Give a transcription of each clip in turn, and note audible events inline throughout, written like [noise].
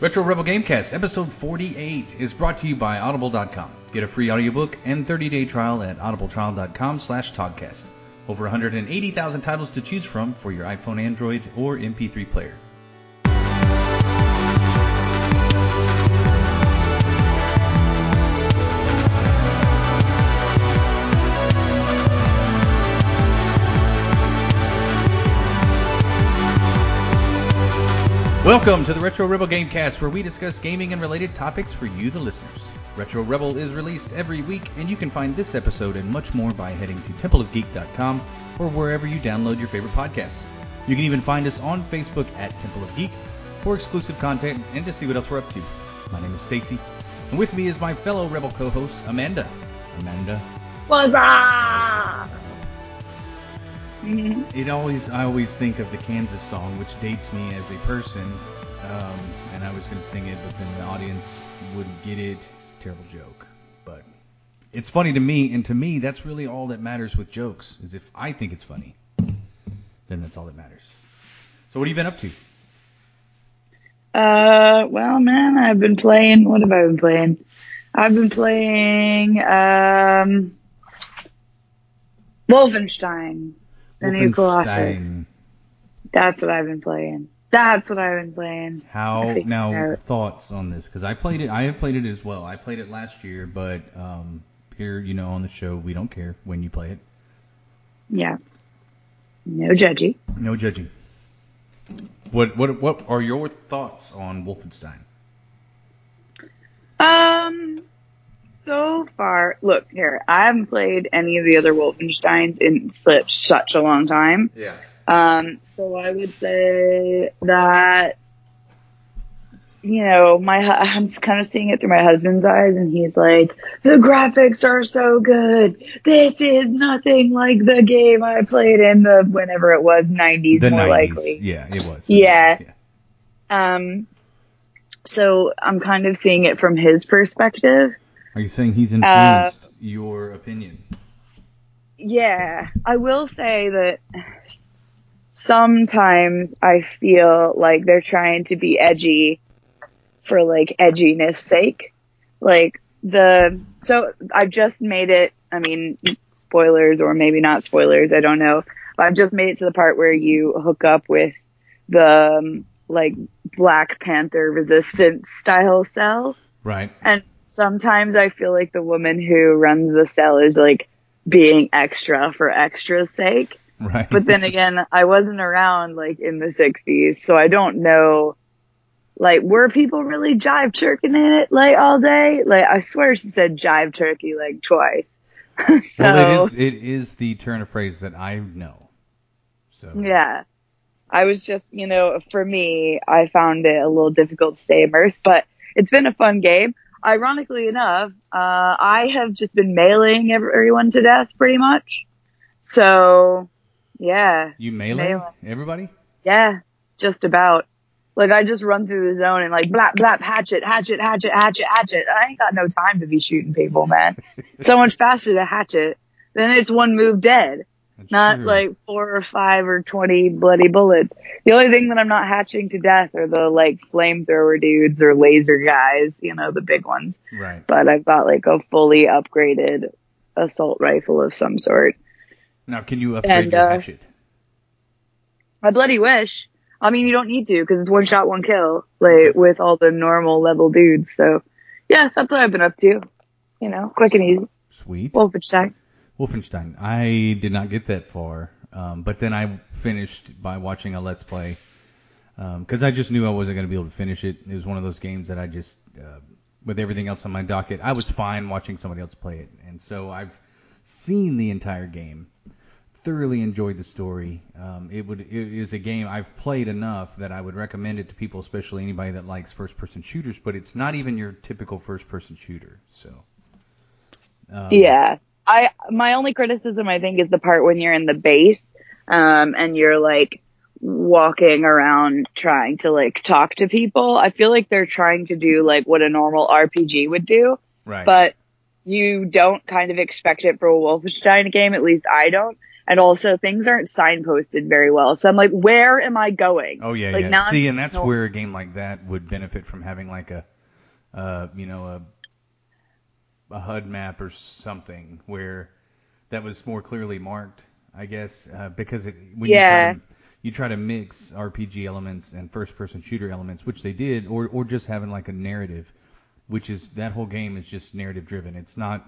Retro Rebel Gamecast, episode 48, is brought to you by Audible.com. Get a free audiobook and 30-day trial at audibletrial.com slash Toddcast. Over 180,000 titles to choose from for your iPhone, Android, or MP3 player. Welcome to the Retro Rebel Gamecast, where we discuss gaming and related topics for you, the listeners. Retro Rebel is released every week, and you can find this episode and much more by heading to templeofgeek.com or wherever you download your favorite podcasts. You can even find us on Facebook at Temple of Geek for exclusive content and to see what else we're up to. My name is Stacy, and with me is my fellow Rebel co-host Amanda. Amanda. What's up? It always, I always think of the Kansas song, which dates me as a person, um, and I was going to sing it, but then the audience wouldn't get it. Terrible joke, but it's funny to me, and to me, that's really all that matters with jokes. Is if I think it's funny, then that's all that matters. So, what have you been up to? Uh, well, man, I've been playing. What have I been playing? I've been playing um, Wolfenstein, the new Colossus. That's what I've been playing. That's what I've been playing. How now? out. Thoughts on this? Because I played it. I have played it as well. I played it last year, but um, here, you know, on the show, we don't care when you play it. Yeah. No judging. No judging. What what what are your thoughts on Wolfenstein? Um, so far, look here. I haven't played any of the other Wolfensteins in such such a long time. Yeah. Um, so I would say that, you know, my, [laughs] I'm kind of seeing it through my husband's eyes and he's like, the graphics are so good. This is nothing like the game I played in the, whenever it was 90s The more 90s. likely. Yeah, it was. Yeah. 90s, yeah. Um, so I'm kind of seeing it from his perspective. Are you saying he's Uh, influenced your opinion? Yeah, I will say that sometimes I feel like they're trying to be edgy for like edginess sake. Like the, so I've just made it, I mean, spoilers or maybe not spoilers, I don't know. But I've just made it to the part where you hook up with the, um, like Black Panther resistance style cell. Right. And sometimes I feel like the woman who runs the cell is like being extra for extra's sake. Right. But then again, I wasn't around like in the 60s, so I don't know. Like, were people really jive turking in it like all day? Like, I swear she said jive turkey like twice. [laughs] so, well, it is it is the turn of phrase that I know. So yeah. I was just, you know, for me, I found it a little difficult to stay immersed, but it's been a fun game. Ironically enough, uh, I have just been mailing everyone to death pretty much. So, yeah, you melee Melee. everybody? yeah, just about. Like I just run through the zone and like blap blap hatchet hatchet hatchet hatchet hatchet. I ain't got no time to be shooting people, man. [laughs] so much faster to hatchet. Then it's one move dead. That's Not true. like four or five or twenty bloody bullets. The only thing that I'm not hatching to death are the like flamethrower dudes or laser guys, you know, the big ones. right. But I've got like a fully upgraded assault rifle of some sort. Now, can you upgrade And, your uh, hatchet? I bloody wish. I mean, you don't need to because it's one shot, one kill, like with all the normal level dudes. So, yeah, that's what I've been up to. You know, quick and easy. Sweet. Wolfenstein. Wolfenstein. I did not get that far, um, but then I finished by watching a Let's Play because I just knew I wasn't going to be able to finish it. It was one of those games that I just, uh, with everything else on my docket, I was fine watching somebody else play it, and so I've seen the entire game. Thoroughly enjoyed the story. Um, it would it is a game I've played enough that I would recommend it to people, especially anybody that likes first-person shooters. But it's not even your typical first-person shooter. So um, Yeah. I, my only criticism, I think, is the part when you're in the base, um, and you're like walking around trying to like talk to people. I feel like they're trying to do like what a normal RPG would do, right. but you don't kind of expect it for a Wolfenstein game. At least I don't. And also things aren't signposted very well. So I'm like, where am I going? Oh yeah, like, yeah. now I'm See, and that's where a game like that would benefit from having like a, uh, you know, a, a HUD map or something where that was more clearly marked. I guess uh, because it, when Yeah. you try to you try to mix RPG elements and first-person shooter elements, which they did, or or just having like a narrative, which is that whole game is just narrative driven. It's not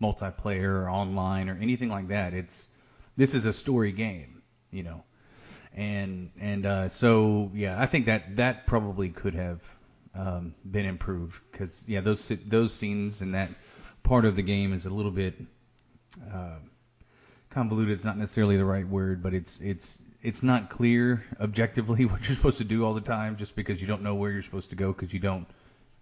multiplayer or online or anything like that. It's this is a story game, you know and and uh, so yeah, I think that that probably could have um, been improved because yeah, those those scenes and that part of the game is a little bit uh, convoluted. It's not necessarily the right word, but it's it's it's not clear objectively [laughs] what you're supposed to do all the time, just because you don't know where you're supposed to go because you don't.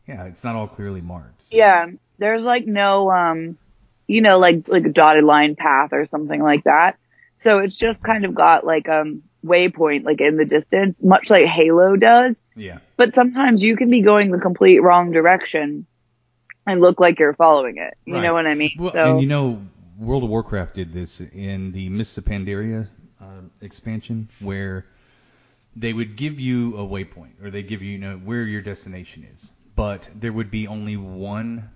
Yeah, it's not all clearly marked. so- Yeah, there's like no, um, you know, like like a dotted line path or something like that. So it's just kind of got like um waypoint like in the distance, much like Halo does. Yeah. But sometimes you can be going the complete wrong direction and look like you're following it. You Right. know what I mean? Well, so and you know, World of Warcraft did this in the Mists of Pandaria uh, expansion, where they would give you a waypoint, or they give you, you know, where your destination is, but there would be only one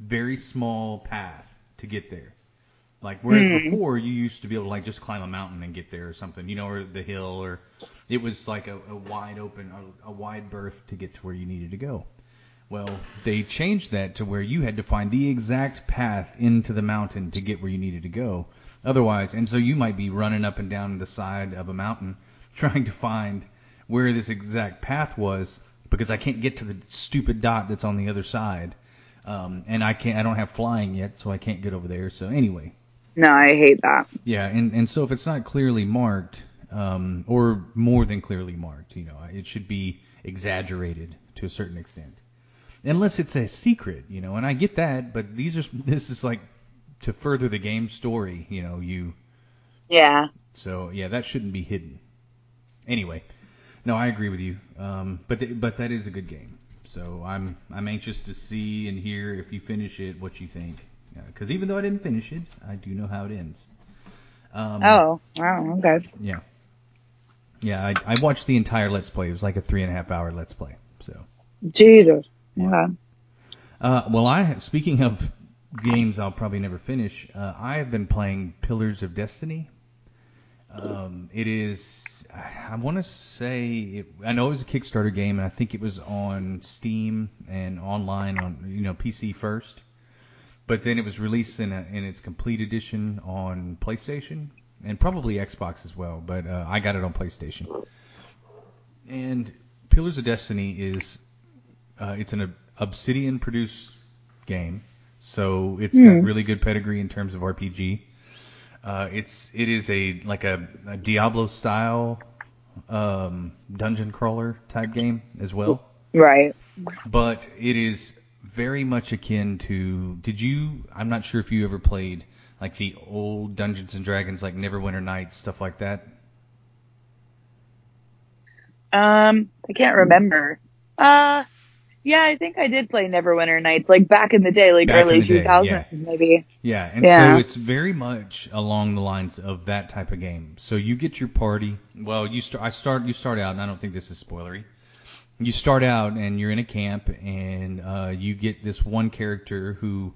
very small path to get there. Like whereas Hmm. before you used to be able to like just climb a mountain and get there or something, you know, or the hill, or it was like a, a wide open, a, a wide berth to get to where you needed to go. Well, they changed that to where you had to find the exact path into the mountain to get where you needed to go. Otherwise, and so you might be running up and down the side of a mountain [laughs] trying to find where this exact path was because I can't get to the stupid dot that's on the other side. Um, and I can't, I don't have flying yet, so I can't get over there. So anyway, no, I hate that. yeah, and, and so if it's not clearly marked, um, or more than clearly marked, you know, it should be exaggerated to a certain extent. Unless it's a secret, you know, and I get that, but these are, [laughs] this is like to further the game story, you know, you, Yeah. so yeah, that shouldn't be hidden. Anyway, no, I agree with you. Um, but th- but that is a good game. So I'm I'm anxious to see and hear if you finish it, what you think. Because even though I didn't finish it, I do know how it ends. Um, Oh, wow. Okay. yeah. Yeah, I, I watched the entire Let's Play. It was like a three and a half hour Let's Play. So, Jesus. Yeah. Uh, well, I speaking of games I'll probably never finish. Uh, I have been playing Pillars of Destiny. Um, it is, I want to say, it, I know it was a Kickstarter game, and I think it was on Steam and online on you know PC first. But then it was released in a, in its complete edition on PlayStation and probably Xbox as well. But uh, I got it on PlayStation. And Pillars of Destiny is uh, it's an Obsidian produced game, so it's got really good pedigree in terms of RPG. Uh, it's it is a like a, a Diablo style um, dungeon crawler type game as well, Right. but it is very much akin to. Did you? I'm not sure if you ever played like the old Dungeons and Dragons, like Neverwinter Nights, stuff like that. Um, I can't remember. Uh, yeah, I think I did play Neverwinter Nights, like back in the day, like Back early day, 2000s, yeah. maybe. Yeah, and Yeah. so it's very much along the lines of that type of game. So you get your party. Well, you start. I start. You start out, and I don't think this is spoilery. You start out, and you're in a camp, and uh, you get this one character who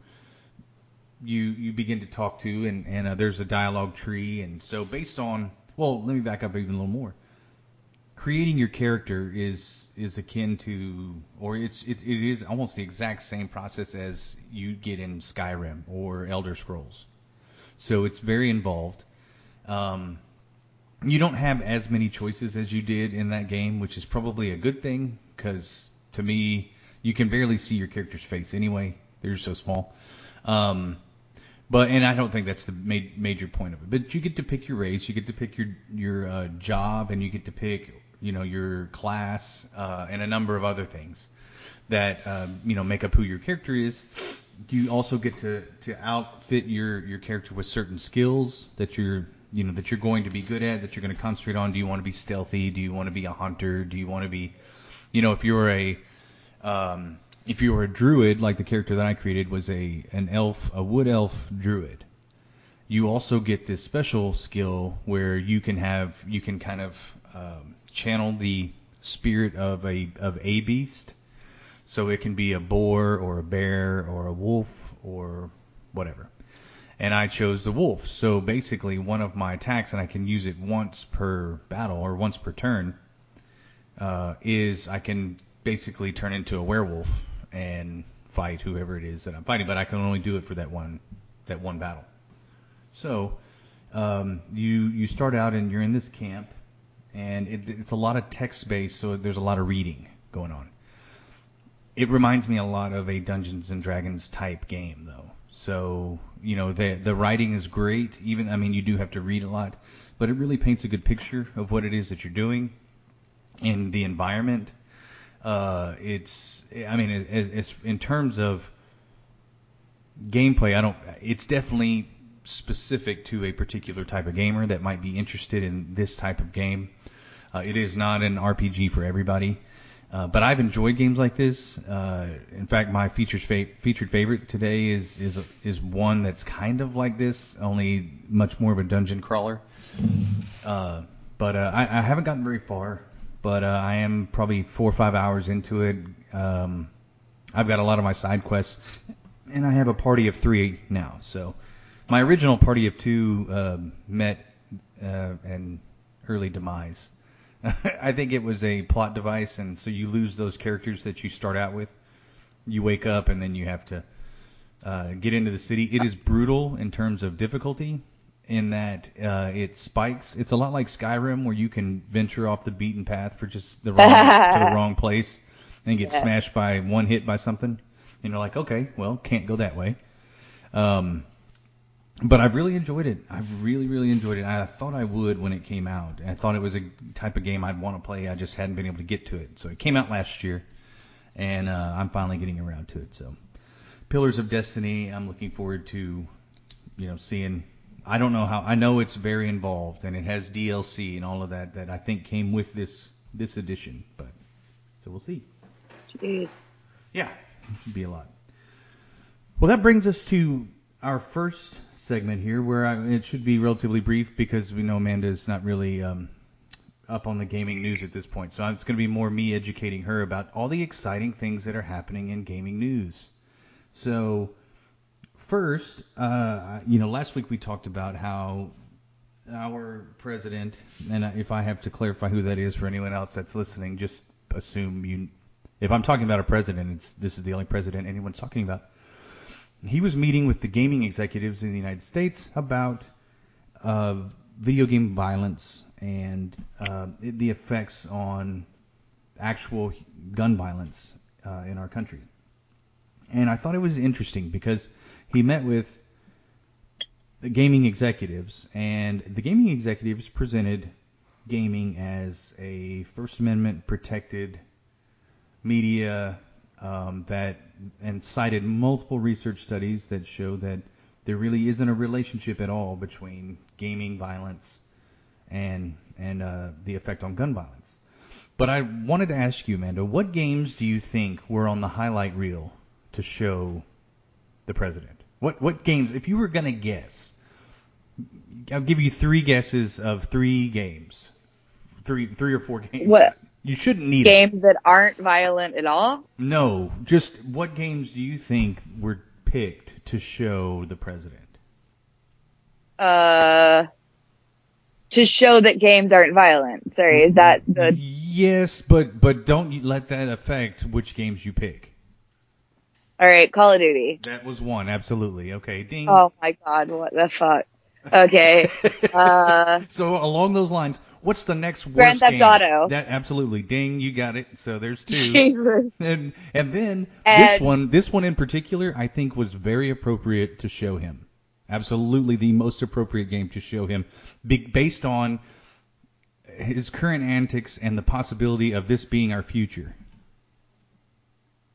you you begin to talk to, and and uh, there's a dialogue tree, and so based on well, let me back up even a little more. Creating your character is is akin to, or it's it, it is almost the exact same process as you get in Skyrim or Elder Scrolls. So it's very involved. Um, you don't have as many choices as you did in that game, which is probably a good thing because to me, you can barely see your character's face anyway. They're so small. Um, but and I don't think that's the ma- major point of it. But you get to pick your race, you get to pick your your uh, job, and you get to pick you know your class uh, and a number of other things that um, you know make up who your character is. You also get to to outfit your your character with certain skills that you're you know that you're going to be good at that you're going to concentrate on. Do you want to be stealthy? Do you want to be a hunter? Do you want to be you know if you're a um, if you were a druid like the character that I created was a an elf a wood elf druid you also get this special skill where you can have you can kind of um, channel the spirit of a of a beast. So it can be a boar or a bear or a wolf or whatever. And I chose the wolf. So basically, one of my attacks, and I can use it once per battle or once per turn, uh, is I can basically turn into a werewolf and fight whoever it is that I'm fighting. But I can only do it for that one that one battle. So um, you you start out and you're in this camp, and it, it's a lot of text based, so there's a lot of reading going on. It reminds me a lot of a Dungeons and Dragons type game, though. So you know the the writing is great. Even I mean you do have to read a lot, but it really paints a good picture of what it is that you're doing in the environment. Uh, it's I mean it's in terms of gameplay. I don't. It's definitely specific to a particular type of gamer that might be interested in this type of game. Uh, it is not an RPG for everybody. Uh, but I've enjoyed games like this. Uh, in fact, my features fa- featured favorite today is is is one that's kind of like this, only much more of a dungeon crawler. Uh, but uh, I, I haven't gotten very far. But uh, I am probably four or five hours into it. Um, I've got a lot of my side quests, and I have a party of three now. So my original party of two uh, met uh, an early demise. [laughs] I think it was a plot device, and so you lose those characters that you start out with. You wake up, and then you have to uh, get into the city. It is brutal in terms of difficulty, in that uh, it spikes. It's a lot like Skyrim, where you can venture off the beaten path for just the wrong to the wrong [laughs] place and get Yeah. smashed by one hit by something. And you're like, okay, well, can't go that way. Um, but I've really enjoyed it. I've really, really enjoyed it. I thought I would when it came out. I thought it was a type of game I'd want to play. I just hadn't been able to get to it. So it came out last year, and uh, I'm finally getting around to it. So Pillars of Destiny, I'm looking forward to, you know, seeing. I don't know how. I know it's very involved, and it has DLC and all of that that I think came with this this edition. But so we'll see. Jeez. Yeah, it should be a lot. Well, that brings us to our first segment here, where I, it should be relatively brief because we know Amanda is not really um, up on the gaming news at this point. So it's going to be more me educating her about all the exciting things that are happening in gaming news. So first, uh, you know, last week we talked about how our president, and if I have to clarify who that is for anyone else that's listening, just assume you. If I'm talking about a president, it's this is the only president anyone's talking about. He was meeting with the gaming executives in the United States about uh, video game violence and uh, the effects on actual gun violence uh, in our country. And I thought it was interesting because he met with the gaming executives, and the gaming executives presented gaming as a First Amendment protected media um, that and cited multiple research studies that show that there really isn't a relationship at all between gaming violence and and uh, the effect on gun violence. But I wanted to ask you, Amanda, what games do you think were on the highlight reel to show the president? What what games? If you were gonna guess, I'll give you three guesses of three games, three three or four games. What You shouldn't need it. games that aren't violent at all? No, just what games do you think were picked to show the president? Uh, to show that games aren't violent. Sorry, is that the Yes, but but don't let that affect which games you pick. all right? Call of Duty. That was one, absolutely. Okay, ding. Oh my god, what the fuck? Okay. [laughs] Uh, so along those lines, what's the next worst Grand Theft game? Auto. That absolutely, ding, you got it. So there's two. Jesus. [laughs] And and then this one, this one in particular, I think was very appropriate to show him. Absolutely, the most appropriate game to show him, based on his current antics and the possibility of this being our future.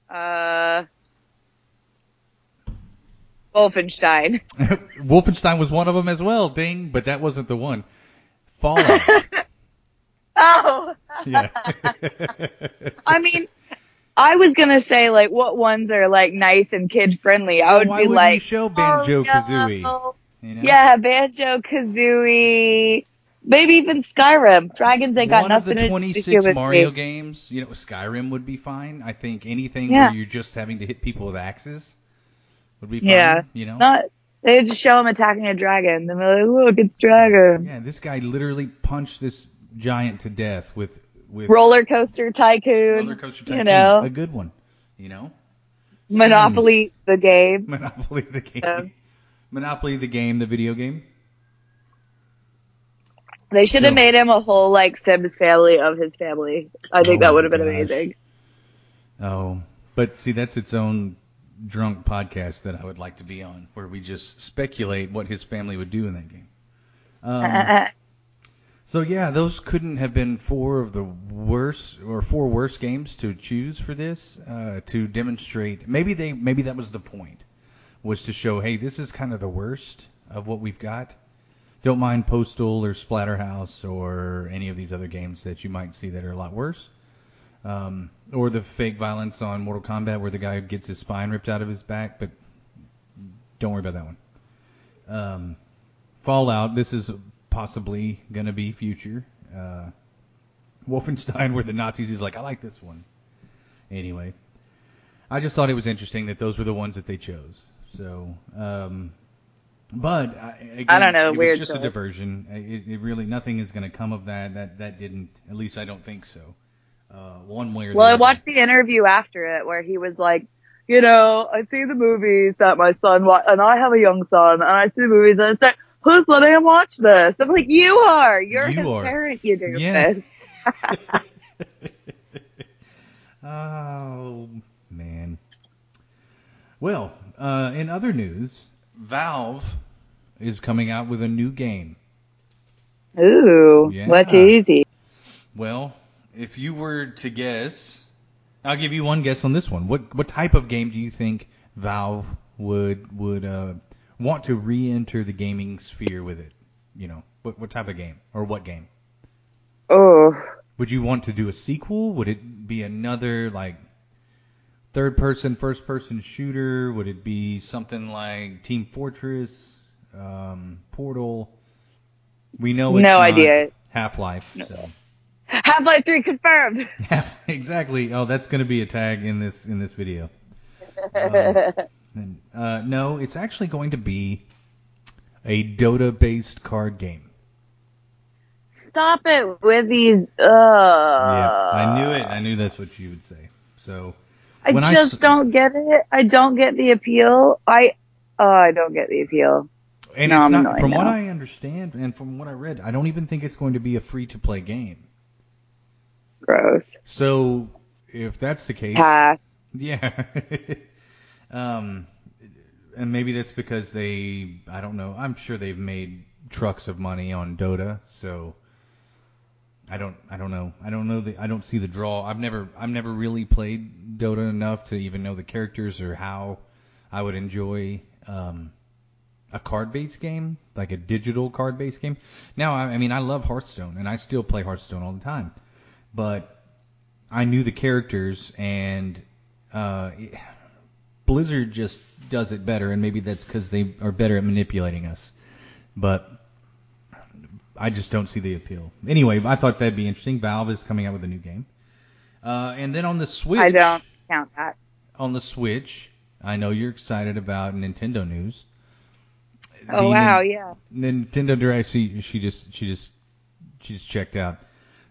Uh, Wolfenstein. [laughs] Wolfenstein was one of them as well, ding, but that wasn't the one. Fallout. [laughs] Oh, yeah. [laughs] I mean, I was gonna say like what ones are like nice and kid friendly. I would Why be like, you show Banjo oh, Kazooie? no. You know? Yeah, Banjo Kazooie, maybe even Skyrim. Dragons ain't got One of nothing the to do 26 Mario me. games, you know, Skyrim would be fine. I think anything Yeah. where you're just having to hit people with axes would be fine. Yeah. You know? Not they just show him attacking a dragon. Then they're like, look, it's dragon. yeah, this guy literally punched this giant to death with with Roller coaster tycoon. Roller Coaster Tycoon, You know, a good one. You know? Monopoly the game. Monopoly the game. Yeah. Monopoly the game, the video game. They should have made him a whole like Sims family of his family. I think Oh that would have been gosh. amazing. Oh, but see, that's its own drunk podcast that I would like to be on, where we just speculate what his family would do in that game. Um, [laughs] so yeah, those couldn't have been four of the worst or four worst games to choose for this uh, to demonstrate. Maybe they, maybe that was the point, was to show, hey, this is kind of the worst of what we've got. Don't mind Postal or Splatterhouse or any of these other games that you might see that are a lot worse um, or the fake violence on Mortal Kombat where the guy gets his spine ripped out of his back, but don't worry about that one. Um, Fallout, this is possibly going to be future. Uh, Wolfenstein, [laughs] where the Nazis is like, I like this one. Anyway, I just thought it was interesting that those were the ones that they chose. So, um, but I, again, I don't know, It weird was just a diversion. It, it really nothing is going to come of that. That that didn't. At least I don't think so. Uh, one way or the Well, I watched the interview after it where he was like, you know, I see the movies that my son wa- and I have a young son, and I see the movies and I say, who's letting him watch this? I'm like, you are. You're You his are. parent, you do Yeah. this. [laughs] [laughs] oh man. Well, uh, in other news, Valve is coming out with a new game. Ooh, Yeah. what's easy? Well, if you were to guess, I'll give you one guess on this one. What what type of game do you think Valve would would uh, want to re-enter the gaming sphere with it? You know, what what type of game or what game? Oh, Would you want to do a sequel? Would it be another like third person, first person shooter? Would it be something like Team Fortress, um, Portal? We know it's No not idea. Half-Life. So. Half-Life 3 confirmed. [laughs] Half, exactly. Oh, that's going to be a tag in this in this video. [laughs] Um, and, uh, no, it's actually going to be a Dota-based card game. Stop it with these. Uh, yeah, I knew it. I knew that's what you would say. So I when I just don't get it. I don't get the appeal. I, oh, I don't get the appeal. And No, it's not, from what. I understand and from what I read, I don't even think it's going to be a free to play game. Gross. So if that's the case, Pass. yeah. [laughs] um, and maybe that's because they, I don't know. I'm sure they've made trucks of money on Dota, so I don't, I don't know. I don't know the, I don't see the draw. I've never, I've never really played Dota enough to even know the characters or how I would enjoy. Um, a card-based game, like a digital card-based game. Now, I, I mean, I love Hearthstone, and I still play Hearthstone all the time, but I knew the characters, and uh, Blizzard just does it better, and maybe that's because they are better at manipulating us. But I just don't see the appeal. Anyway, I thought that'd be interesting. Valve is coming out with a new game, uh, and then on the Switch, I don't count that. on the Switch, I know you're excited about Nintendo news. Oh The wow, Nin- yeah. Nintendo Direct. She, she just she just she just checked out.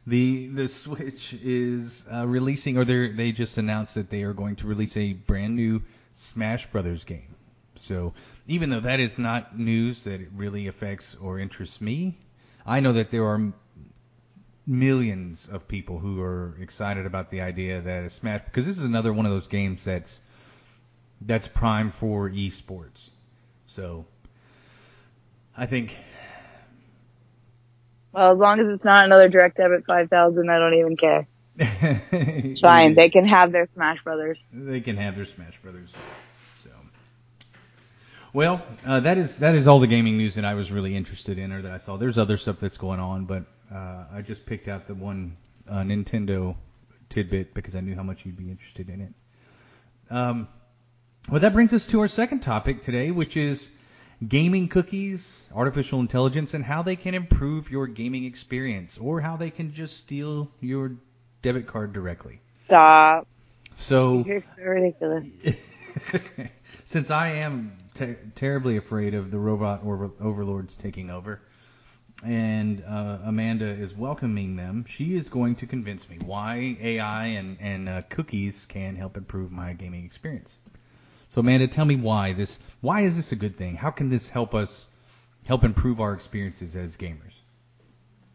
The the Switch is uh, releasing, or they they just announced that they are going to release a brand new Smash Brothers game. So even though that is not news that it really affects or interests me, I know that there are millions of people who are excited about the idea that a Smash because this is another one of those games that's that's prime for esports. So I think Well, as long as it's not another direct debit 5000, I don't even care. [laughs] It's fine. They can have their Smash Brothers. they can have their Smash Brothers. So, well, uh, that is that is all the gaming news that I was really interested in, or that I saw. There's other stuff that's going on, but uh, I just picked out the one uh, Nintendo tidbit because I knew how much you'd be interested in it. Um, well, that brings us to our second topic today, which is gaming cookies, artificial intelligence, and how they can improve your gaming experience, or how they can just steal your debit card directly. Stop. So, [laughs] You're so ridiculous. [laughs] since I am ter- terribly afraid of the robot over- overlords taking over, and uh, Amanda is welcoming them, she is going to convince me why AI and, and uh, cookies can help improve my gaming experience. So Amanda, tell me why this. Why is this a good thing? How can this help us help improve our experiences as gamers?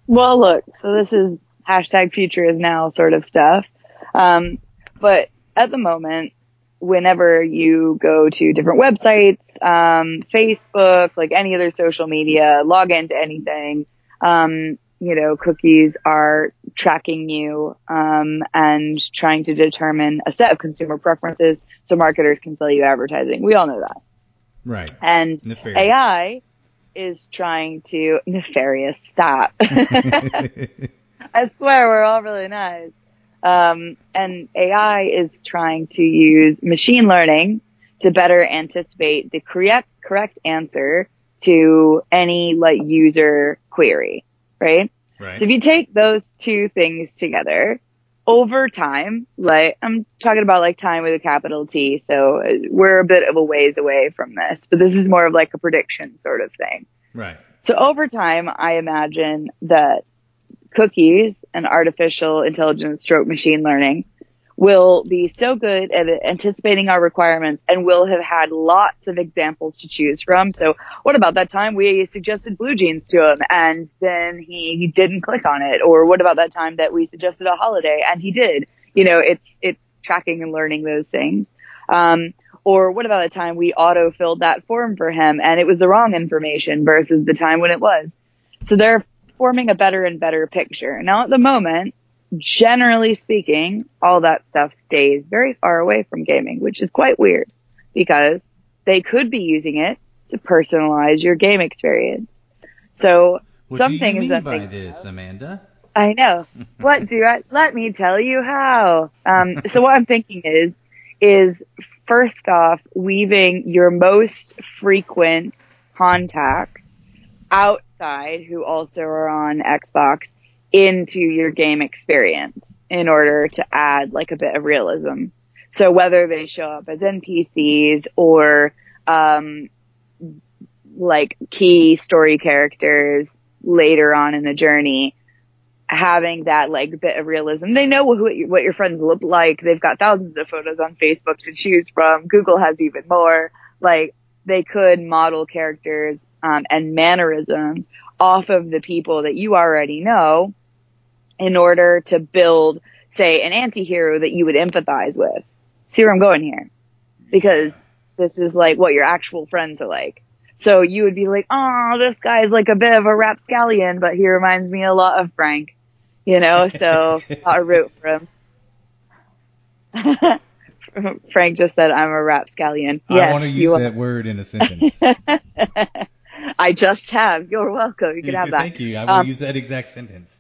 Well, look, so this is hashtag future is now sort of stuff. Um, but at the moment, whenever you go to different websites, um, Facebook, like any other social media, log into anything, um, you know, cookies are tracking you, um, and trying to determine a set of consumer preferences so marketers can sell you advertising. We all know that. Right. And Nefarious. AI is trying to [laughs] nefarious stop. [laughs] I swear we're all really nice. Um, and AI is trying to use machine learning to better anticipate the correct correct answer to any like user query, right? right. So if you take those two things together, over time, like I'm talking about like time with a capital T, so uh, we're a bit of a ways away from this, but this is more of like a prediction sort of thing. Right. So over time, I imagine that cookies and artificial intelligence stroke machine learning will be so good at anticipating our requirements and we'll have had lots of examples to choose from. So what about that time we suggested blue jeans to him and then he, he didn't click on it? Or what about that time that we suggested a holiday and he did? You know, it's, it's tracking and learning those things. Um, or what about the time we auto filled that form for him and it was the wrong information versus the time when it was? So they're forming a better and better picture. Now at the moment, generally speaking, all that stuff stays very far away from gaming, which is quite weird because they could be using it to personalize your game experience. So What some do you mean that by this, Amanda? I know. [laughs] What do I, let me tell you how. Um, so what I'm thinking is, is first off, weaving your most frequent contacts outside who also are on Xbox into your game experience in order to add like a bit of realism. So whether they show up as NPCs or, um, like key story characters later on in the journey, having that like bit of realism. They know who, what your friends look like. They've got thousands of photos on Facebook to choose from. Google has even more. Like they could model characters um, and mannerisms off of the people that you already know in order to build, say, an anti-hero that you would empathize with. See where I'm going here? Because this is like what your actual friends are like. So you would be like, oh, this guy's like a bit of a rapscallion, but he reminds me a lot of Frank. You know, so [laughs] I root for him. [laughs] Frank just said I'm a rapscallion. I Yes, want to use that word in a sentence. [laughs] I just have. You're welcome. You can have that. Thank you. I will Um, use that exact sentence.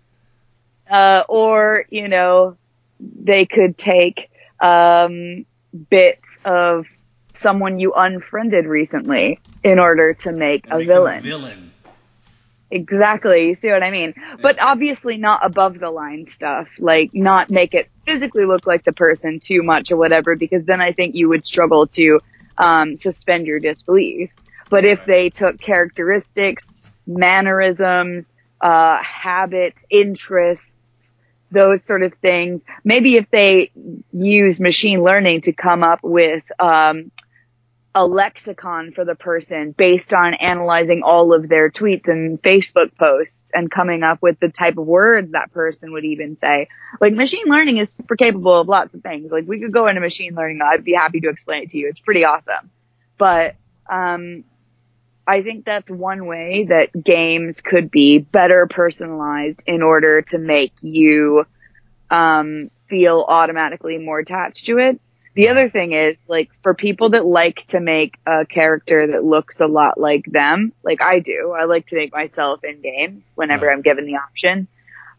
Uh, or you know, they could take um, bits of someone you unfriended recently in order to make a Make villain. Villain. Exactly. You see what I mean? But obviously not above the line stuff. Like not make it physically look like the person too much or whatever, because then I think you would struggle to um, suspend your disbelief. But if they took characteristics, mannerisms, uh, habits, interests, those sort of things, maybe if they use machine learning to come up with um, a lexicon for the person based on analyzing all of their tweets and Facebook posts and coming up with the type of words that person would even say. Like machine learning is super capable of lots of things. Like we could go into machine learning. I'd be happy to explain it to you. It's pretty awesome. But, um, I think that's one way that games could be better personalized in order to make you, um, feel automatically more attached to it. The other thing is, like, for people that like to make a character that looks a lot like them, like I do, I like to make myself in games whenever Right. I'm given the option.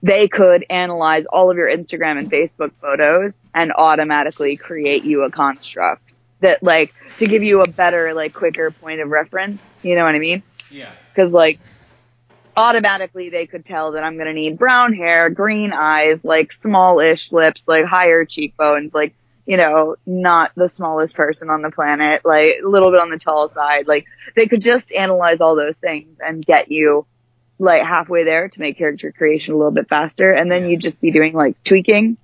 They could analyze all of your Instagram and Facebook photos and automatically create you a construct. That like to give you a better like quicker point of reference. You know what I mean? Yeah. Because like automatically they could tell that I'm gonna need brown hair, green eyes, like smallish lips, like higher cheekbones, like you know, not the smallest person on the planet, like a little bit on the tall side. Like they could just analyze all those things and get you like halfway there to make character creation a little bit faster. And then Yeah. you'd just be doing like tweaking,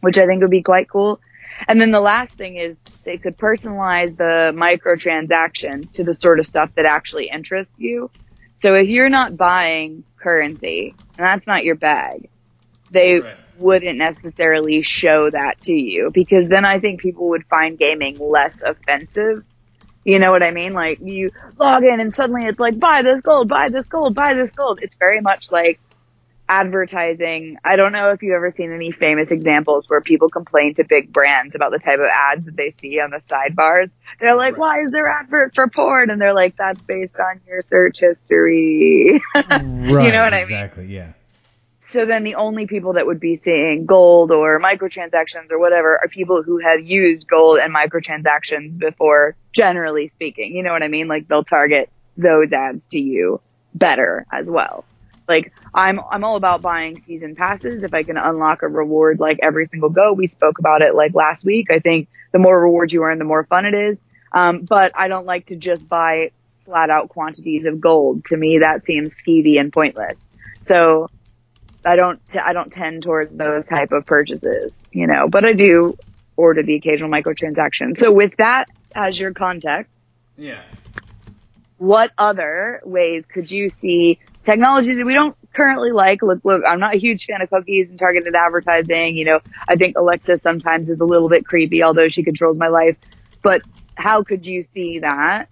which I think would be quite cool. And then the last thing is they could personalize the microtransaction to the sort of stuff that actually interests you. So if you're not buying currency and that's not your bag, they Right. wouldn't necessarily show that to you because then I think people would find gaming less offensive. You know what I mean? Like you log in and suddenly it's like buy this gold, buy this gold, buy this gold. It's very much like advertising. I don't know if you've ever seen any famous examples where people complain to big brands about the type of ads that they see on the sidebars. They're like, Right. why is there advert for porn? And they're like, that's based on your search history. Right. [laughs] You know what I mean? Exactly. Yeah. So then the only people that would be seeing gold or microtransactions or whatever are people who have used gold and microtransactions before, generally speaking. You know what I mean? Like they'll target those ads to you better as well. Like I'm, I'm all about buying season passes if I can unlock a reward like every single go. We spoke about it like last week. I think the more rewards you earn, the more fun it is. Um, but I don't like to just buy flat out quantities of gold. To me, that seems skeevy and pointless. So I don't t- I don't tend towards those type of purchases, you know, but I do order the occasional microtransaction. So with that as your context, Yeah. what other ways could you see technology that we don't currently like? Look, look, I'm not a huge fan of cookies and targeted advertising. You know, I think Alexa sometimes is a little bit creepy, although she controls my life. But how could you see that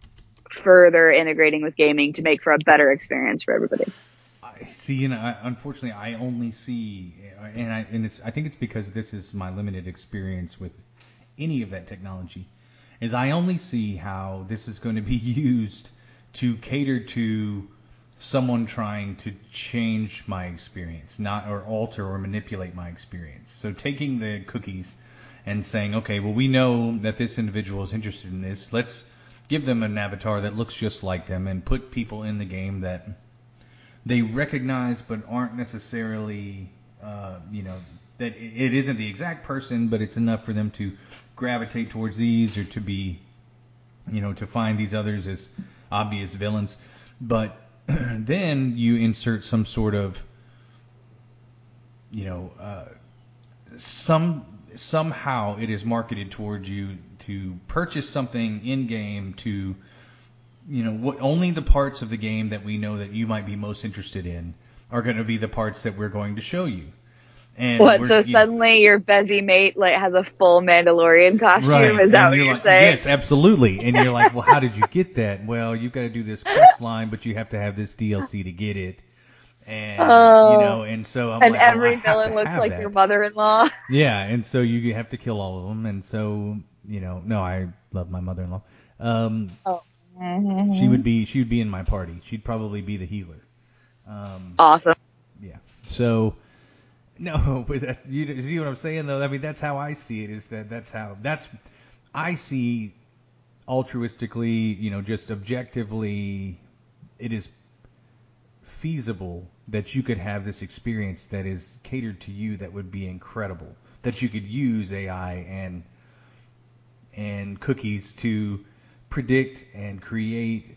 further integrating with gaming to make for a better experience for everybody? I see, and I, unfortunately, I only see, uh, and I and it's I think it's because this is my limited experience with any of that technology, is I only see how this is going to be [laughs] used to cater to someone trying to change my experience, not or alter or manipulate my experience. So taking the cookies and saying, okay, well we know that this individual is interested in this. Let's give them an avatar that looks just like them and put people in the game that they recognize but aren't necessarily, uh, you know, that it isn't the exact person, but it's enough for them to gravitate towards these or to be, you know, to find these others as obvious villains. But [clears throat] then you insert some sort of, you know, uh, some somehow it is marketed towards you to purchase something in game to you know what only the parts of the game that we know that you might be most interested in are going to be the parts that we're going to show you and What? So suddenly your Bezzy mate like has a full Mandalorian costume? right Is that and what you're like, saying? yes absolutely and you're like well how did you get that [laughs] well you've got to do this quest line but you have to have this DLC to get it and Oh. you know and so I'm and like, every have villain looks like that. your mother-in-law. [laughs] Yeah, and so you have to kill all of them, and so you know, no, I love my mother-in-law. Um, she would be she would be in my party. She'd probably be the healer. Um, Awesome. yeah. So [laughs] no, but that, you see what I'm saying though. I mean, that's how I see it. Is that that's how that's I see altruistically, you know, just objectively, it is feasible that you could have this experience that is catered to you that would be incredible. That you could use AI and and cookies to predict and create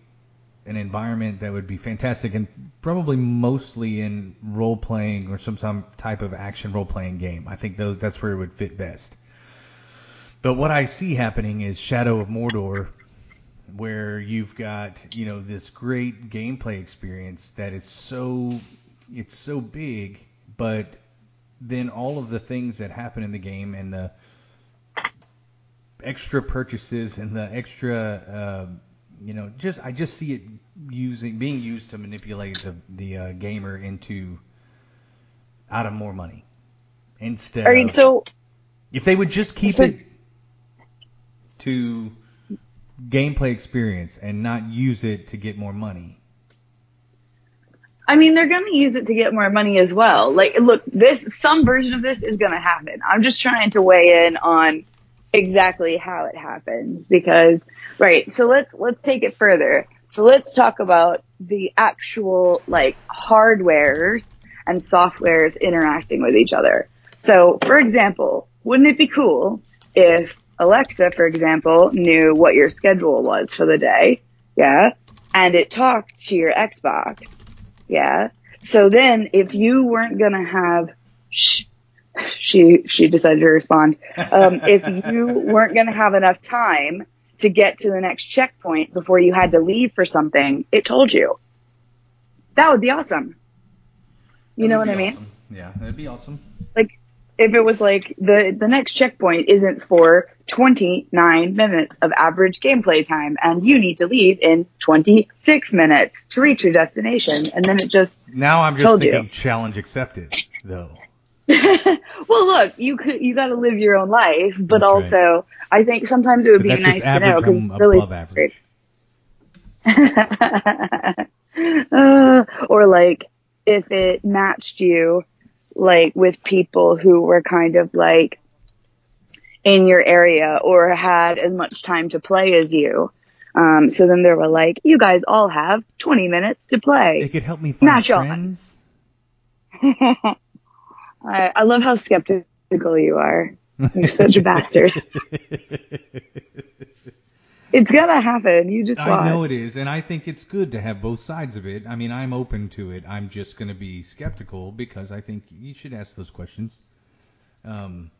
an environment that would be fantastic and probably mostly in role playing or some some type of action role playing game. I think those that's where it would fit best. But what I see happening is Shadow of Mordor where you've got, you know, this great gameplay experience that is so it's so big, but then all of the things that happen in the game and the extra purchases and the extra uh, you know, just I just see it using being used to manipulate the the uh, gamer into out of more money instead. All right, of, so if they would just keep So- it to gameplay experience and not use it to get more money. I mean, they're going to use it to get more money as well. Like, look, this some version of this is going to happen. I'm just trying to weigh in on exactly how it happens because right so let's let's take it further. So let's talk about the actual like hardwares and softwares interacting with each other. So for example wouldn't it be cool if alexa for example knew what your schedule was for the day? Yeah. And it talked to your xbox. Yeah. So then if you weren't going to have sh- she she decided to respond. Um, if you weren't going to have enough time to get to the next checkpoint before you had to leave for something, it told you. That would be awesome. You know what I mean? awesome. Yeah, that'd be awesome. Like if it was like the the next checkpoint isn't for 29 minutes of average gameplay time and you need to leave in 26 minutes to reach your destination and then it just Now I'm just Told you. challenge accepted, though. [laughs] well, look, you could you got to live your own life, but That's right. also I think sometimes it would So be nice to know average. 'cause I'm it's really above average. Uh, [laughs] or like if it matched you like with people who were kind of like in your area or had as much time to play as you. Um, so then they were like, you guys all have 20 minutes to play. It could help me find Match on. [laughs] I, I love how skeptical you are. You're such a bastard. [laughs] It's gonna happen. You just watch. I know it is, and I think it's good to have both sides of it. I mean, I'm open to it. I'm just going to be skeptical because I think you should ask those questions. Um,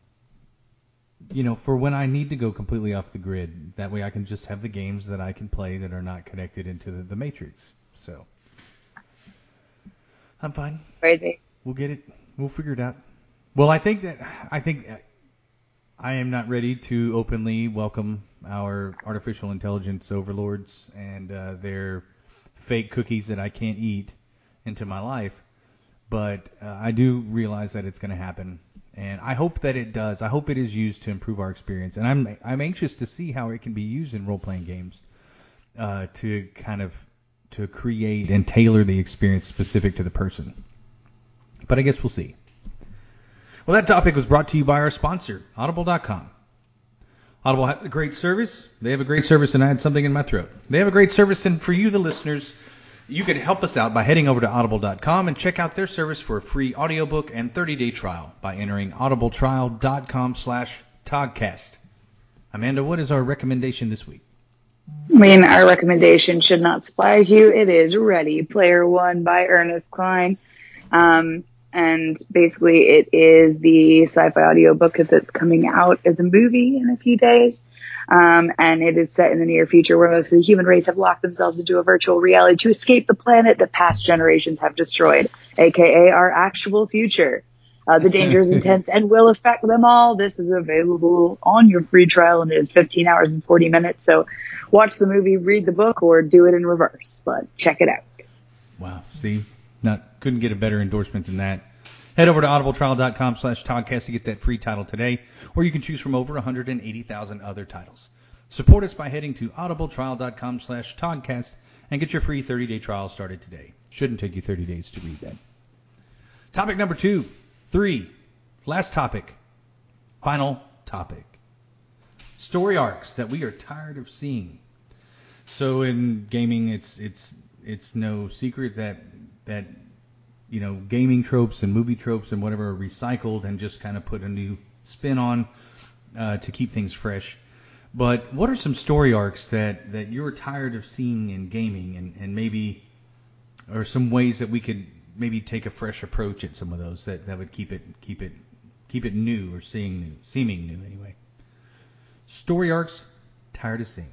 you know, for when I need to go completely off the grid, that way I can just have the games that I can play that are not connected into the, the matrix. So, I'm fine. Crazy. We'll get it. We'll figure it out. Well, I think that I think I am not ready to openly welcome our artificial intelligence overlords and uh, their fake cookies that I can't eat into my life. But uh, I do realize that it's going to happen, and I hope that it does. I hope it is used to improve our experience, and I'm I'm anxious to see how it can be used in role playing games uh, to kind of to create and tailor the experience specific to the person. But I guess we'll see. Well, that topic was brought to you by our sponsor, Audible.com. Audible has a great service. They have a great service, and I had something in my throat. They have a great service, and for you, the listeners, you can help us out by heading over to Audible.com and check out their service for a free audiobook and 30-day trial by entering audibletrial.com slash Toddcast. Amanda, what is our recommendation this week? I mean, our recommendation should not surprise you. It is Ready Player One by Ernest Cline. Um, and basically it is the sci-fi audiobook that's coming out as a movie in a few days. Um, and it is set in the near future where most of the human race have locked themselves into a virtual reality to escape the planet that past generations have destroyed, aka our actual future. Uh, the danger is [laughs] intense and will affect them all. This is available on your free trial and it is 15 hours and 40 minutes. So watch the movie, read the book, or do it in reverse. But check it out. Wow. See, not couldn't get a better endorsement than that. Head over to audibletrial.com slash Toddcast to get that free title today, or you can choose from over 180,000 other titles. Support us by heading to audibletrial.com slash Toddcast and get your free 30-day trial started today. Shouldn't take you 30 days to read that. Topic number two, three, last topic, final topic. Story arcs that we are tired of seeing. So in gaming, it's it's it's no secret that that you know gaming tropes and movie tropes and whatever are recycled and just kind of put a new spin on uh, to keep things fresh. But what are some story arcs that that you're tired of seeing in gaming and and maybe or some ways that we could maybe take a fresh approach at some of those that that would keep it keep it keep it new or seeing new seeming new anyway. Story arcs tired of seeing.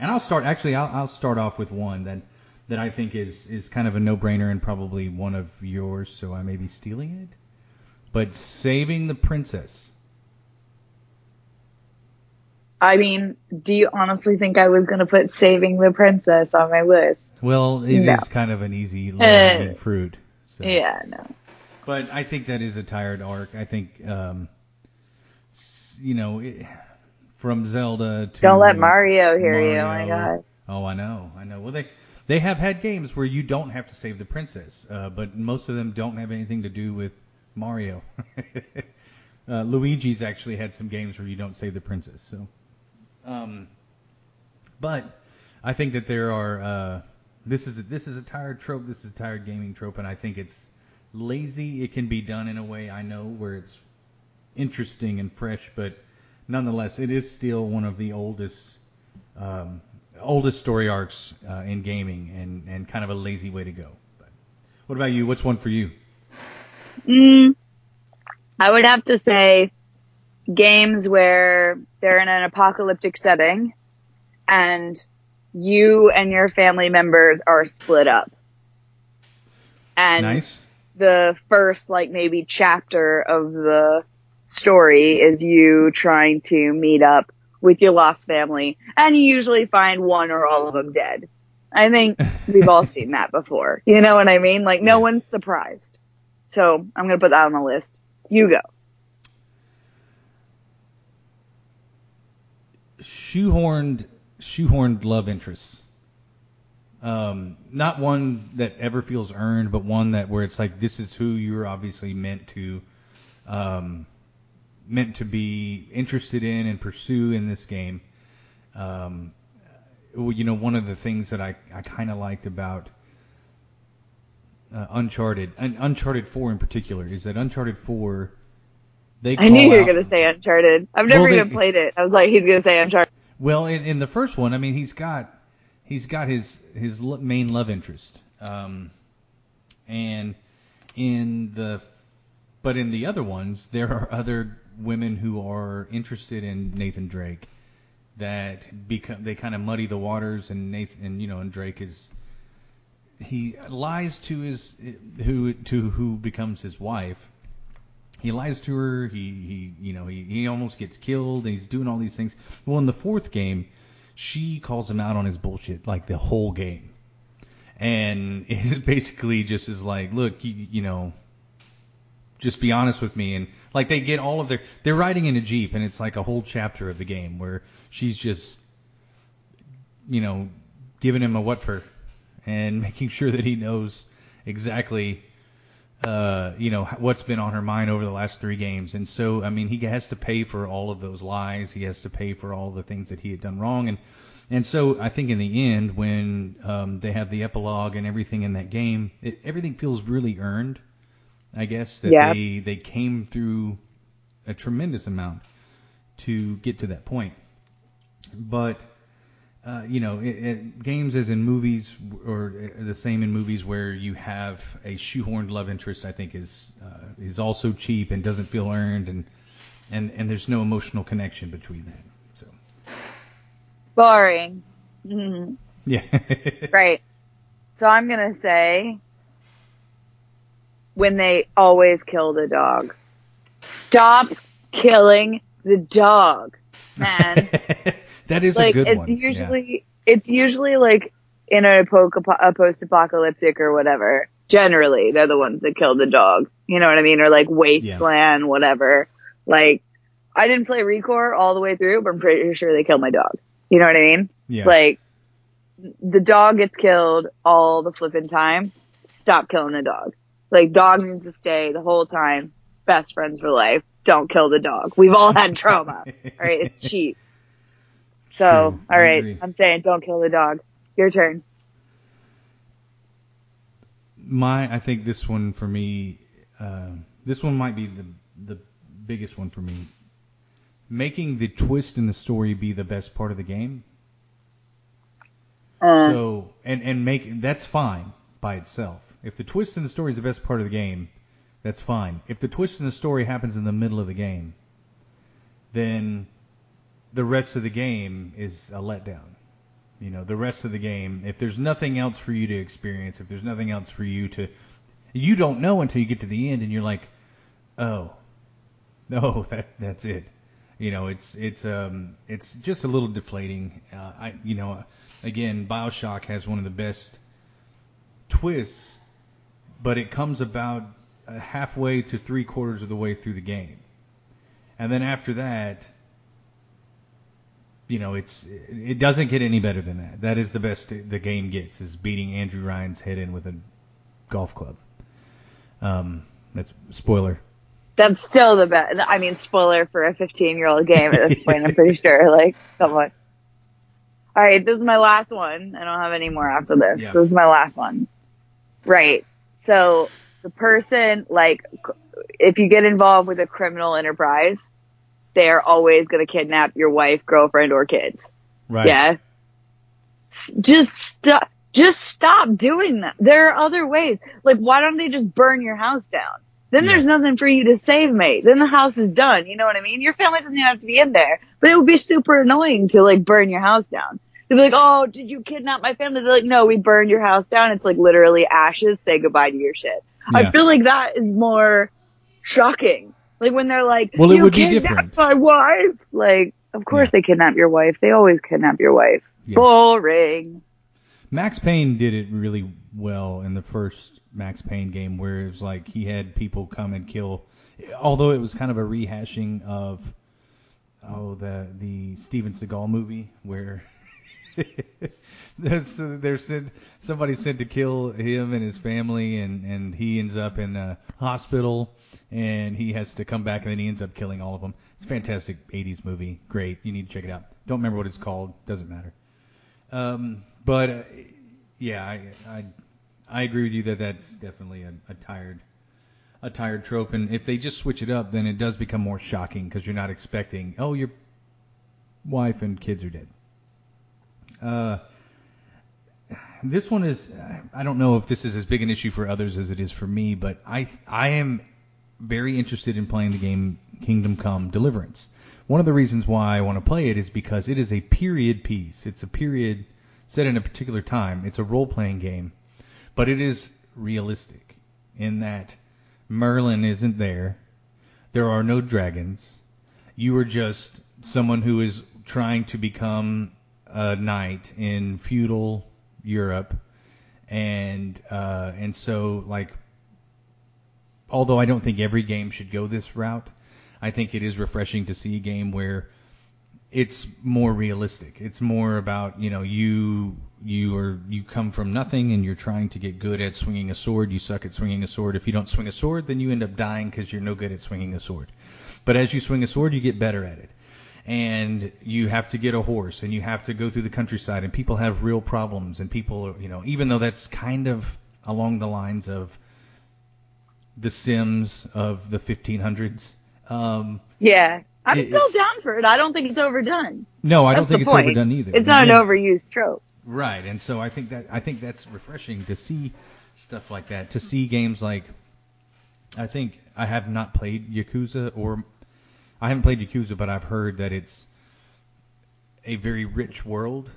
And I'll start. Actually, I'll, I'll start off with one that that I think is is kind of a no-brainer and probably one of yours. So I may be stealing it. But saving the princess. I mean, do you honestly think I was going to put Saving the Princess on my list? Well, it is No. kind of an easy low-hanging [laughs] fruit. So. Yeah, no. But I think that is a tired arc. I think, um, you know, it, from Zelda to Don't let Mario hear you. Oh my god. Oh, I know, I know. Well, they they have had games where you don't have to save the princess, uh, but most of them don't have anything to do with Mario. [laughs] Uh, Luigi's actually had some games where you don't save the princess. So, um, but I think that there are. Uh, this is a, this is a tired trope. This is a tired gaming trope, and I think it's lazy. It can be done in a way I know where it's interesting and fresh, but nonetheless, it is still one of the oldest um, oldest story arcs uh, in gaming, and and kind of a lazy way to go. But what about you? What's one for you? Mm, I would have to say games where they're in an apocalyptic setting and you and your family members are split up. And Nice. the first like maybe chapter of the story is you trying to meet up with your lost family and you usually find one or all of them dead. I think we've all [laughs] seen that before. You know what I mean? Like no one's surprised. So I'm going to put that on the list. You go. shoehorned shoehorned love interests. Um, not one that ever feels earned, but one that where it's like this is who you're obviously meant to um, meant to be interested in and pursue in this game. Um, well, you know, one of the things that I, I kind of liked about uh, Uncharted, and Uncharted 4 in particular, is that Uncharted 4, they I knew you were going to say Uncharted. I've never Well, they- even played it. I was like, he's going to say Uncharted. Well, in, in the first one, I mean, he's got he's got his his main love interest, um, and in the but in the other ones, there are other women who are interested in Nathan Drake that become they kind of muddy the waters, and Nathan and you know, and Drake is he lies to his who to who becomes his wife he lies to her. He he you know he, he almost gets killed, and he's doing all these things. Well, in the fourth game, she calls him out on his bullshit like the whole game, and [laughs] it basically just is like, look, you, you know, just be honest with me, and like they get all of their they're riding in a jeep, and it's like a whole chapter of the game where she's just you know giving him a what for, and [laughs] making sure that he knows exactly uh, you know, what's been on her mind over the last three games. And so, I mean, he has to pay for all of those lies. He has to pay for all the things that he had done wrong. And, and so I think in the end, when, um, they have the epilogue and everything in that game, it, everything feels really earned. I guess that Yeah. they, they came through a tremendous amount to get to that point. But, uh, you know, it, it, games as in movies or uh, the same in movies where you have a shoehorned love interest, I think is uh, is also cheap and doesn't feel earned, and and and there's no emotional connection between that. So Boring. Mhm. [laughs] yeah, [laughs] Right. So I'm going to say when they always kill the dog. Stop killing the dog, man. [laughs] that is like a good it's one. usually it's usually like in a, po- a post-apocalyptic or whatever. Generally, they're the ones that kill the dog. You know what I mean? Or like wasteland, whatever. Like I didn't play Recore all the way through, but I'm pretty sure they killed my dog. You know what I mean? yeah, yeah. Like the dog gets killed all the flipping time. Stop killing the dog. Like dog needs to stay the whole time. Best friends for life. Don't kill the dog. We've all had trauma. [laughs] all right, it's cheap. So. All right. I'm saying don't kill the dog. Your turn. my I think this one for me, uh, this one might be the the biggest one for me. Making the twist in the story be the best part of the game. Uh, So and and make that's fine by itself. If the twist in the story is the best part of the game, that's fine. If the twist in the story happens in the middle of the game, then the rest of the game is a letdown. You know, the rest of the game, if there's nothing else for you to experience, if there's nothing else for you to, you don't know until you get to the end and you're like, oh, no, [laughs] that that's it. You know, it's it's um it's just a little deflating. Uh, I you know, again, BioShock has one of the best twists, but it comes about uh, halfway to three quarters of the way through the game, and then after that, you know, it's it doesn't get any better than that. That is the best the game gets is beating Andrew Ryan's head in with a golf club. Um, that's spoiler. That's still the best. I mean, spoiler for a 15 year old game at this [laughs] point, I'm pretty sure. Like, come on. All right, this is my last one. I don't have any more after this. Yeah. This is my last one. Right. So the person, like, if you get involved with a criminal enterprise, they're always going to kidnap your wife, girlfriend, or kids. Right. Yeah. Just stop. Just stop doing that. There are other ways. Like, why don't they just burn your house down? Then Yeah. there's nothing for you to save, mate. Then the house is done. You know what I mean? Your family doesn't even have to be in there. But it would be super annoying to like burn your house down. They'd be like, "Oh, did you kidnap my family?" They're like, "No, we burned your house down." It's like literally ashes. Say goodbye to your shit. Yeah. I feel like that is more shocking. Like when they're like, Well, it "You would be different. My wife. Like, of course they kidnap your wife. They always kidnap your wife. Yeah. Boring. Max Payne did it really well in the first Max Payne game, where it was like he had people come and kill. Although it was kind of a rehashing of oh the the Steven Seagal movie where [laughs] there's there's sent, somebody sent to kill him and his family, and and he ends up in a hospital, and he has to come back, and then he ends up killing all of them. It's a fantastic 80s movie, great. You need to check it out. Don't remember what it's called, doesn't matter. Um, but uh, yeah, I, I I agree with you that that's definitely a, a tired a tired trope, and if they just switch it up, then it does become more shocking because you're not expecting, oh, your wife and kids are dead. Uh, this one is I don't know if this is as big an issue for others as it is for me, but I I am very interested in playing the game Kingdom Come Deliverance. One of the reasons why I want to play it is because it is a period piece. It's a period set in a particular time. It's a role playing game, but it is realistic in that Merlin isn't there. There are no dragons. You are just someone who is trying to become a knight in feudal Europe, and uh, and so like, although I don't think every game should go this route, I think it is refreshing to see a game where it's more realistic. It's more about you know you you are you come from nothing and you're trying to get good at swinging a sword. You suck at swinging a sword. If you don't swing a sword, then you end up dying because you're no good at swinging a sword. But as you swing a sword, you get better at it. And you have to get a horse, and you have to go through the countryside, and people have real problems, and people, you know, even though that's kind of along the lines of the Sims of the 1500s. Um, Yeah. I'm It- still down for it. I don't think it's overdone. no, I don't think it's overdone either. It's not Yeah. an overused trope. Right, and so I think that I think that's refreshing to see stuff like that. To see games like, I think I have not played Yakuza or I haven't played Yakuza, but I've heard that it's a very rich world.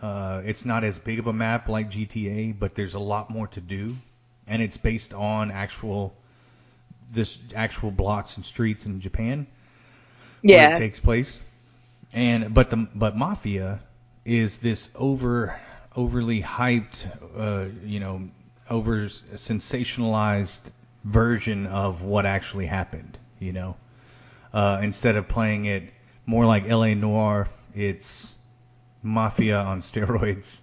Uh, it's not as big of a map like GTA, but there's a lot more to do, and it's based on actual this actual blocks and streets in Japan where Yeah. it takes place. And but the but Mafia is this over overly hyped, uh, you know, over sensationalized version of what actually happened. You know, uh, instead of playing it more like L.A. Noire, it's Mafia on [laughs] steroids.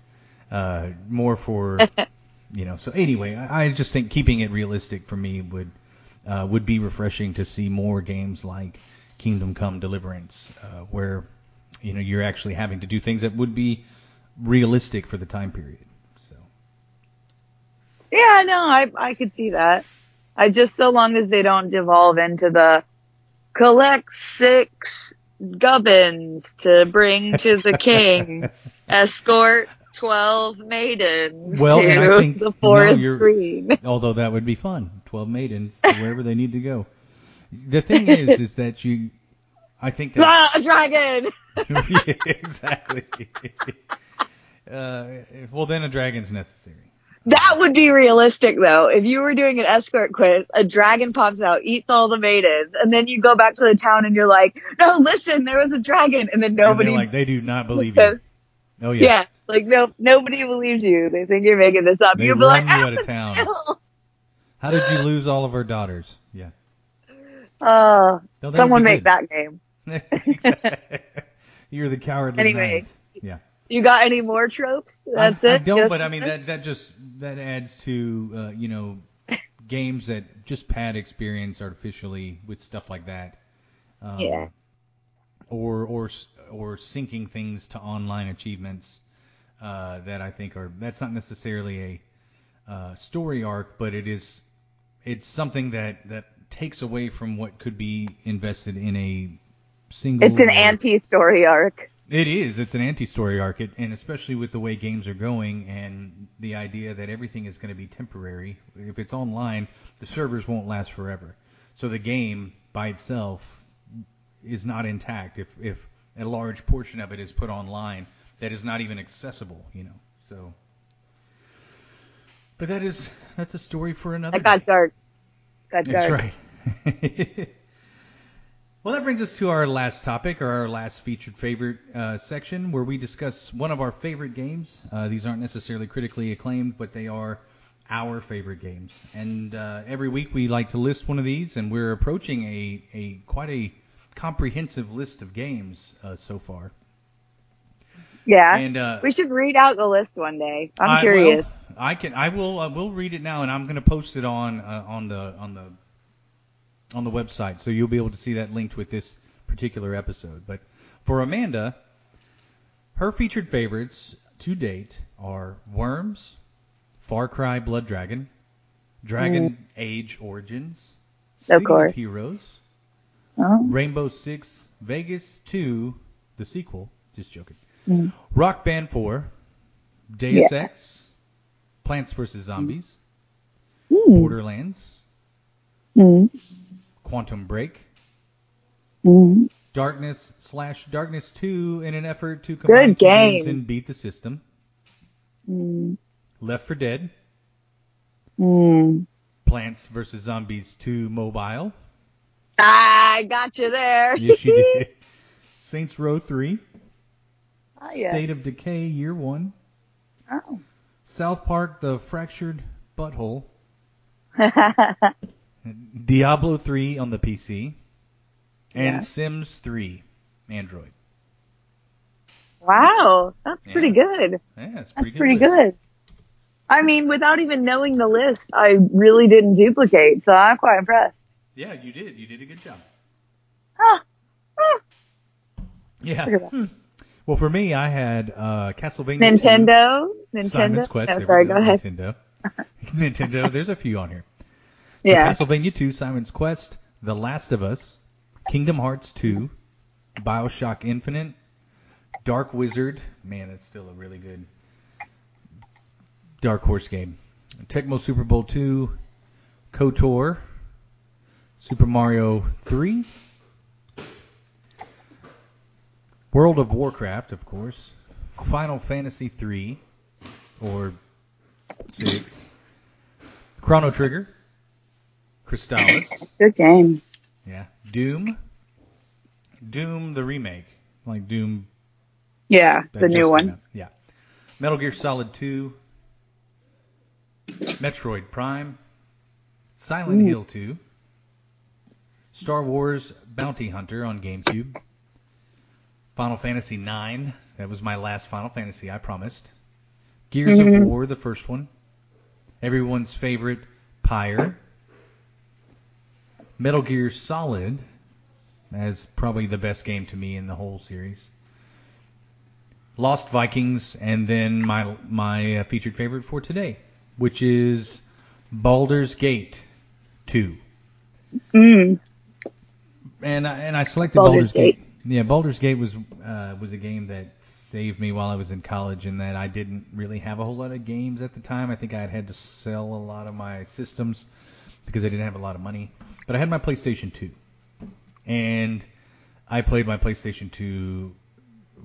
Uh, more for [laughs] you know. So anyway, I, I just think keeping it realistic for me would uh, would be refreshing to see more games like Kingdom Come Deliverance, uh, where you know you're actually having to do things that would be realistic for the time period. So Yeah, no, I I could see that. I just so long as they don't devolve into the collect six gubbins to bring to the king, [laughs] escort twelve maidens Well, to think- the forest green. [laughs] although that would be fun, twelve maidens wherever they need to go. The thing is, is that you, I think that [laughs] Ah, a dragon. Yeah, exactly. uh, well, then a dragon's necessary. That would be realistic though. If you were doing an escort quest, a dragon pops out, eats all the maidens, and then you go back to the town and you're like, no, listen, there was a dragon, and then nobody, they're like, they do not [laughs] believe you. Oh yeah. yeah. like no, nobody believes you. They think you're making this up. They You'll be like, you out of "Ah, town." still." How did you lose all of our daughters? Yeah. Oh, No, someone make that game. [laughs] You're the cowardly Anyway. knight. Yeah. You got any more tropes? That's I, it. I don't, but I mean that that just that adds to uh, you know games that just pad experience artificially with stuff like that. Um, Yeah. Or or or syncing things to online achievements uh, that I think are that's not necessarily a uh, story arc, but it is it's something that that takes away from what could be invested in a single. It's an anti-story arc. It is. It's an anti-story arc, it, and especially with the way games are going and the idea that everything is going to be temporary. If it's online, the servers won't last forever. So the game by itself is not intact if if a large portion of it is put online that is not even accessible. You know. So. But that is that's a story for another. That got dark. Got That's right. [laughs] well, that brings us to our last topic, or our last featured favorite uh, section, where we discuss one of our favorite games. Uh, these aren't necessarily critically acclaimed, but they are our favorite games. And uh, every week we like to list one of these, and we're approaching a, a quite a comprehensive list of games uh, so far. Yeah. And uh, we should read out the list one day. I'm I curious. will- I can. I will. I will read it now, and I'm going to post it on uh, on the on the on the website, so you'll be able to see that linked with this particular episode. But for Amanda, her featured favorites to date are Worms, Far Cry Blood Dragon, Dragon Age Origins, City course. of Heroes, Oh. Rainbow Six Vegas 2, the sequel. Just joking. Mm. Rock Band 4, Deus Yeah. Ex, Plants vs. Zombies, Mm. Borderlands, Mm. Quantum Break, Mm. Darkness slash Darkness 2 in an effort to combine Good games game. and beat the system. Mm. Left 4 Dead, Mm. Plants vs. Zombies 2 Mobile. I got you there. [laughs] Yes, you did. [laughs] Saints Row 3, oh, yeah. State of Decay Year 1, Oh. South Park The Fractured Butthole, [laughs] Diablo 3 on the PC, and Yeah. Sims 3 Android. wow, that's Yeah. pretty good. Yeah, it's That's pretty good. pretty good. I mean, without even knowing the list, I really didn't duplicate, so I'm quite impressed. Yeah, you did. You did a good job. Ah. Yeah. Look at that. Hmm. Well, for me, I had uh, Castlevania. 2, Nintendo, Nintendo. Simon's Quest. No, sorry, go ahead. Nintendo. [laughs] Nintendo. There's a few on here. So Yeah. Castlevania 2, Simon's Quest, The Last of Us, Kingdom Hearts 2, Bioshock Infinite, Dark Wizard. Man, that's still a really good Dark Horse game. Tecmo Super Bowl 2, KOTOR, Super Mario 3, World of Warcraft, of course, Final Fantasy 3, or 6, Chrono Trigger, Crystalis, [laughs] Good game. yeah, Doom, Doom the remake, like Doom Yeah, the new one. out. Yeah. Metal Gear Solid 2, Metroid Prime, Silent Ooh. Hill 2, Star Wars Bounty Hunter on GameCube, Final Fantasy 9, that was my last Final Fantasy, I promised. Gears of Mhm. War, the first one. Everyone's favorite Pyre. Metal Gear Solid, as probably the best game to me in the whole series. Lost Vikings, and then my my uh, featured favorite for today, which is Baldur's Gate 2. Mm. And I, and I selected Baldur's Baldur's, Gate. Yeah, Baldur's Gate was uh, was a game that saved me while I was in college, in that I didn't really have a whole lot of games at the time. I think I had had to sell a lot of my systems because I didn't have a lot of money. But I had my PlayStation 2, and I played my PlayStation 2.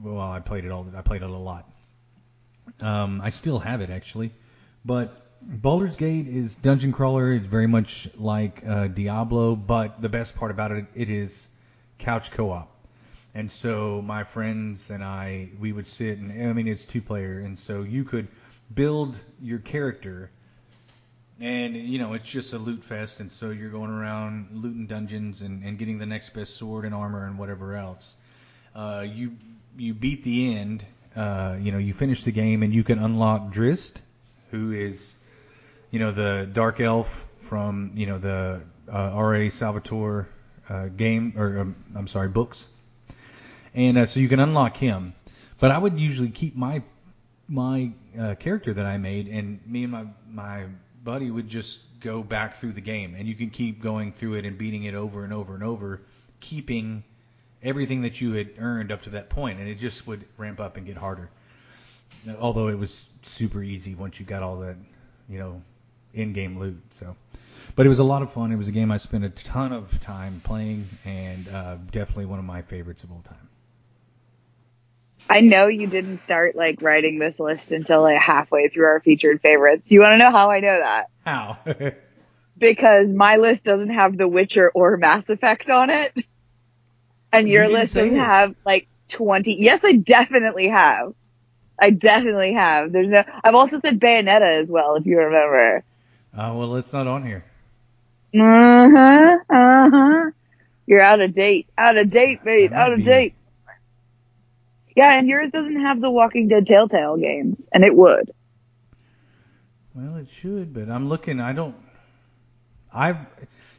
Well, I played it all. I played it a lot. Um, I still have it actually, but Baldur's Gate is dungeon crawler. It's very much like uh, Diablo, but the best part about it, it is couch co-op. And so my friends and I, we would sit and I mean it's two player, and so you could build your character, and you know it's just a loot fest, and so you're going around looting dungeons and, and getting the next best sword and armor and whatever else. Uh, you you beat the end, uh, you know you finish the game, and you can unlock Drizzt, who is you know the dark elf from you know the uh, R.A. Salvatore uh, game or um, I'm sorry books, and uh, so you can unlock him. But I would usually keep my my uh, character that I made, and me and my my buddy would just go back through the game, and you can keep going through it and beating it over and over and over, keeping everything that you had earned up to that point, and it just would ramp up and get harder. Although it was super easy once you got all that, you know, in-game loot. So, but it was a lot of fun. It was a game I spent a ton of time playing, and uh, definitely one of my favorites of all time. I know you didn't start like writing this list until like halfway through our featured favorites. You want to know how I know that? How? [laughs] because my list doesn't have The Witcher or Mass Effect on it. And You your didn't list doesn't have like 20. Yes, I definitely have. I definitely have. There's no, I've also said Bayonetta as well, if you remember. uh, well, it's not on here. Uh huh. Uh huh. You're out of date. Out of date, mate. Out of be- date. Yeah, and yours doesn't have the Walking Dead Telltale games, and it would. Well, it should, but I'm looking. I don't. I've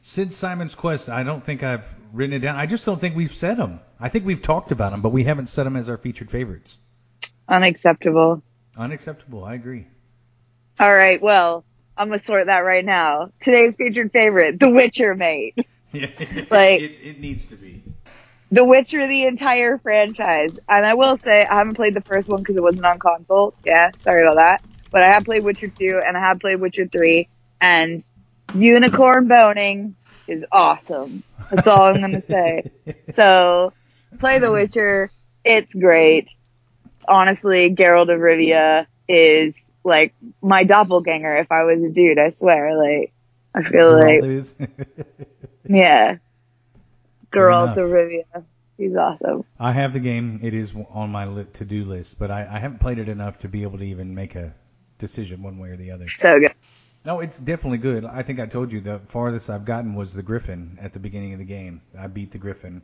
since Simon's Quest. I don't think I've written it down. I just don't think we've said them. I think we've talked about them, but we haven't set them as our featured favorites. Unacceptable. Unacceptable. I agree. All right, well, I'm gonna sort that right now. Today's featured favorite, The Witcher, mate. [laughs] Yeah, Like- it, it needs to be. The Witcher, the entire franchise. And I will say, I haven't played the first one because it wasn't on console. Yeah, sorry about that. But I have played Witcher 2 and I have played Witcher 3 and unicorn boning is awesome. That's all I'm gonna say. [laughs] So, play The Witcher. It's great. Honestly, Geralt of Rivia is like my doppelganger if I was a dude, I swear. Like, I feel like, [laughs] yeah. Enough. of Rivia. He's awesome. I have the game. It is on my to-do list, but I, I haven't played it enough to be able to even make a decision one way or the other. So good. No, it's definitely good. I think I told you the farthest I've gotten was the Griffin at the beginning of the game. I beat the Griffin.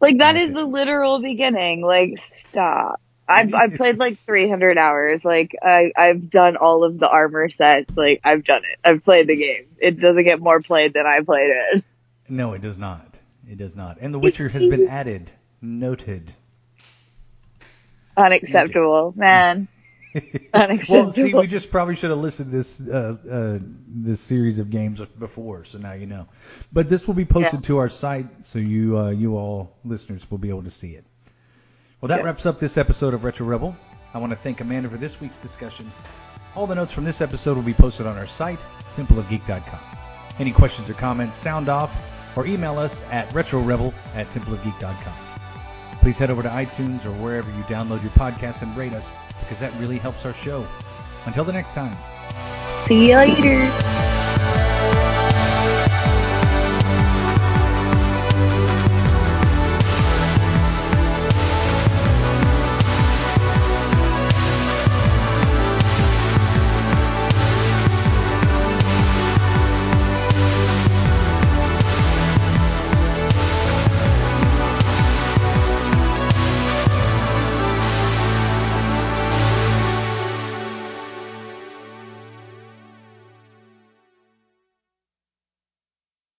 Like that That's is it. the literal beginning. Like stop. I've I've played like 300 hours. Like I I've done all of the armor sets. Like I've done it. I've played the game. It doesn't get more played than I played it. No, it does not. It does not. And The Witcher has been added. Noted. Unacceptable, man. Unacceptable. [laughs] well, see, we just probably should have listed this uh, uh, this series of games before, so now you know. But this will be posted Yeah. to our site, so you uh, you all listeners will be able to see it. Well, that Yeah. wraps up this episode of Retro Rebel. I want to thank Amanda for this week's discussion. All the notes from this episode will be posted on our site, templeofgeek.com. Any questions or comments, sound off, or email us at retrorebel at templeofgeek.com. Please head over to iTunes or wherever you download your podcasts and rate us because that really helps our show. Until the next time. See you later.